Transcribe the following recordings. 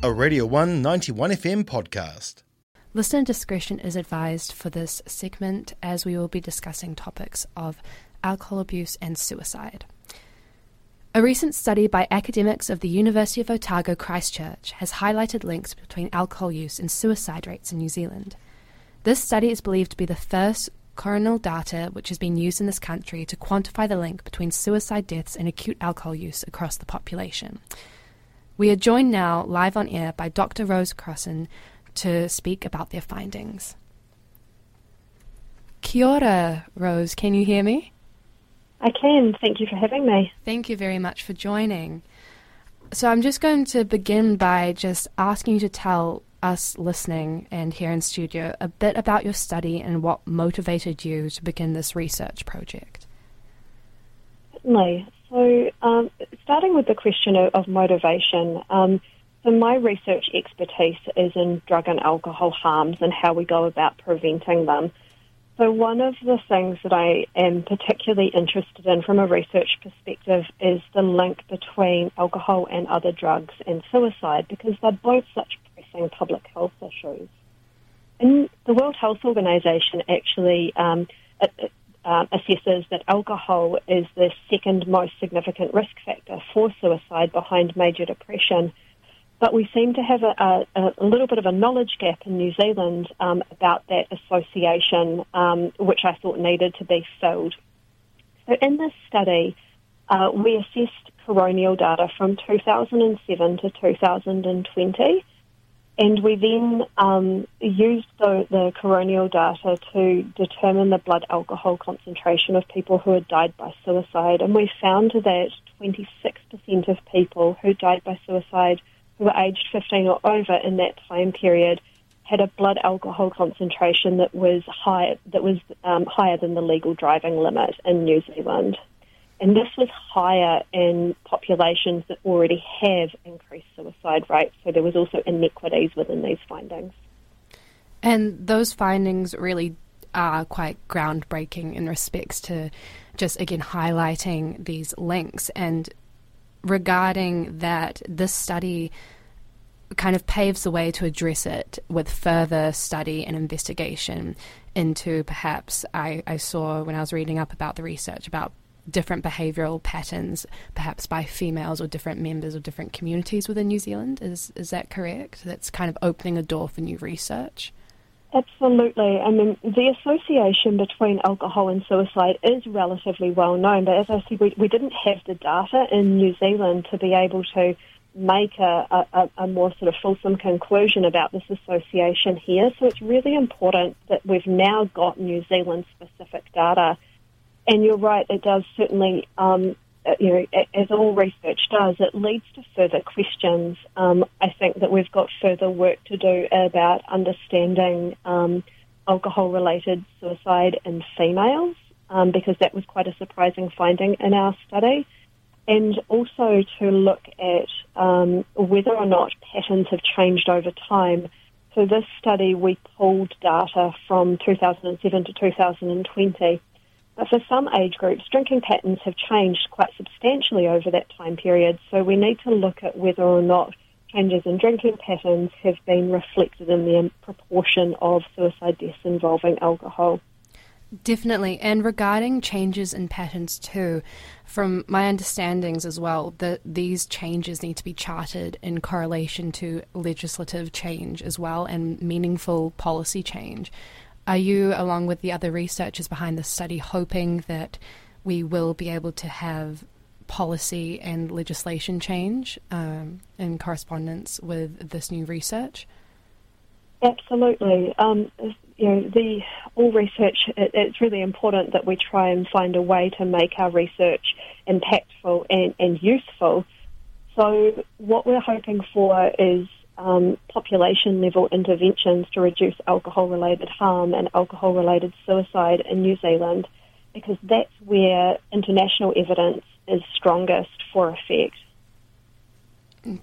a Radio 191 FM podcast. Listener discretion is advised for this segment as we will be discussing topics of alcohol abuse and suicide. A recent study by academics of the University of Otago Christchurch has highlighted links between alcohol use and suicide rates in New Zealand. This study is believed to be the first coronial data which has been used in this country to quantify the link between suicide deaths and acute alcohol use across the population. We are joined now live on air by Dr. Rose Crossin to speak about their findings. Kia ora, Rose. Can you hear me? I can. Thank you for having me. Thank you very much for joining. So, I'm just going to begin by just asking you to tell us listening and here in studio a bit about your study and what motivated you to begin this research project. Certainly. So, um, starting with the question of, of motivation, um, so my research expertise is in drug and alcohol harms and how we go about preventing them. So, one of the things that I am particularly interested in from a research perspective is the link between alcohol and other drugs and suicide because they're both such pressing public health issues. And the World Health Organization actually um, uh, assesses that alcohol is the second most significant risk factor for suicide behind major depression. But we seem to have a, a, a little bit of a knowledge gap in New Zealand um, about that association, um, which I thought needed to be filled. So in this study, uh, we assessed coronial data from 2007 to 2020, and we then um, used the, the coronial data to determine the blood alcohol concentration of people who had died by suicide. And we found that 26% of people who died by suicide who were aged 15 or over in that time period had a blood alcohol concentration that was high, that was um, higher than the legal driving limit in New Zealand. And this was higher in populations that already have increased suicide rates. So there was also inequities within these findings. And those findings really are quite groundbreaking in respects to just again highlighting these links and regarding that, this study kind of paves the way to address it with further study and investigation into perhaps I, I saw when I was reading up about the research about different behavioural patterns, perhaps by females or different members of different communities within New Zealand. Is is that correct? That's kind of opening a door for new research. Absolutely. I mean, the association between alcohol and suicide is relatively well known, but as I said, we, we didn't have the data in New Zealand to be able to make a, a, a, more sort of fulsome conclusion about this association here. So it's really important that we've now got New Zealand specific data. And you're right, it does certainly um, uh, you know, as all research does, it leads to further questions. Um, I think that we've got further work to do about understanding um, alcohol-related suicide in females, um, because that was quite a surprising finding in our study, and also to look at um, whether or not patterns have changed over time. So this study, we pulled data from 2007 to 2020 but for some age groups, drinking patterns have changed quite substantially over that time period. So we need to look at whether or not changes in drinking patterns have been reflected in the proportion of suicide deaths involving alcohol. Definitely. And regarding changes in patterns too, from my understandings as well, that these changes need to be charted in correlation to legislative change as well and meaningful policy change. Are you, along with the other researchers behind the study, hoping that we will be able to have policy and legislation change um, in correspondence with this new research? Absolutely. Um, you know, the all research. It, it's really important that we try and find a way to make our research impactful and, and useful. So, what we're hoping for is um, population level interventions to reduce alcohol related harm and alcohol related suicide in New Zealand because that's where international evidence is strongest for effect.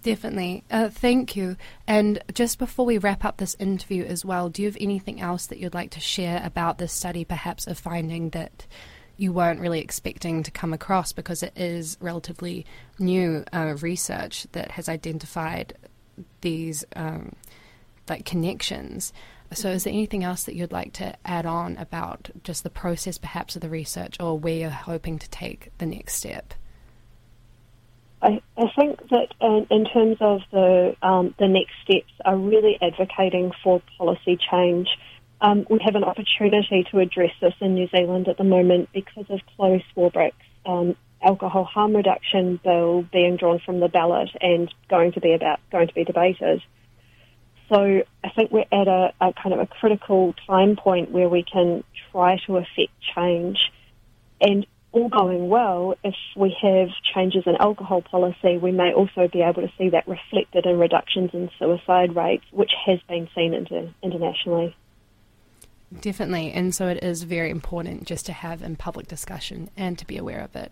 Definitely. Uh, thank you. And just before we wrap up this interview as well, do you have anything else that you'd like to share about this study, perhaps a finding that you weren't really expecting to come across because it is relatively new uh, research that has identified these um, like connections. So, is there anything else that you'd like to add on about just the process, perhaps, of the research, or where you're hoping to take the next step? I, I think that in, in terms of the um, the next steps are really advocating for policy change. Um, we have an opportunity to address this in New Zealand at the moment because of Chloe Swarbrick's um, alcohol harm reduction bill being drawn from the ballot and going to be about going to be debated. So I think we're at a, a kind of a critical time point where we can try to affect change. And all going well, if we have changes in alcohol policy, we may also be able to see that reflected in reductions in suicide rates, which has been seen inter- internationally. Definitely, and so it is very important just to have in public discussion and to be aware of it.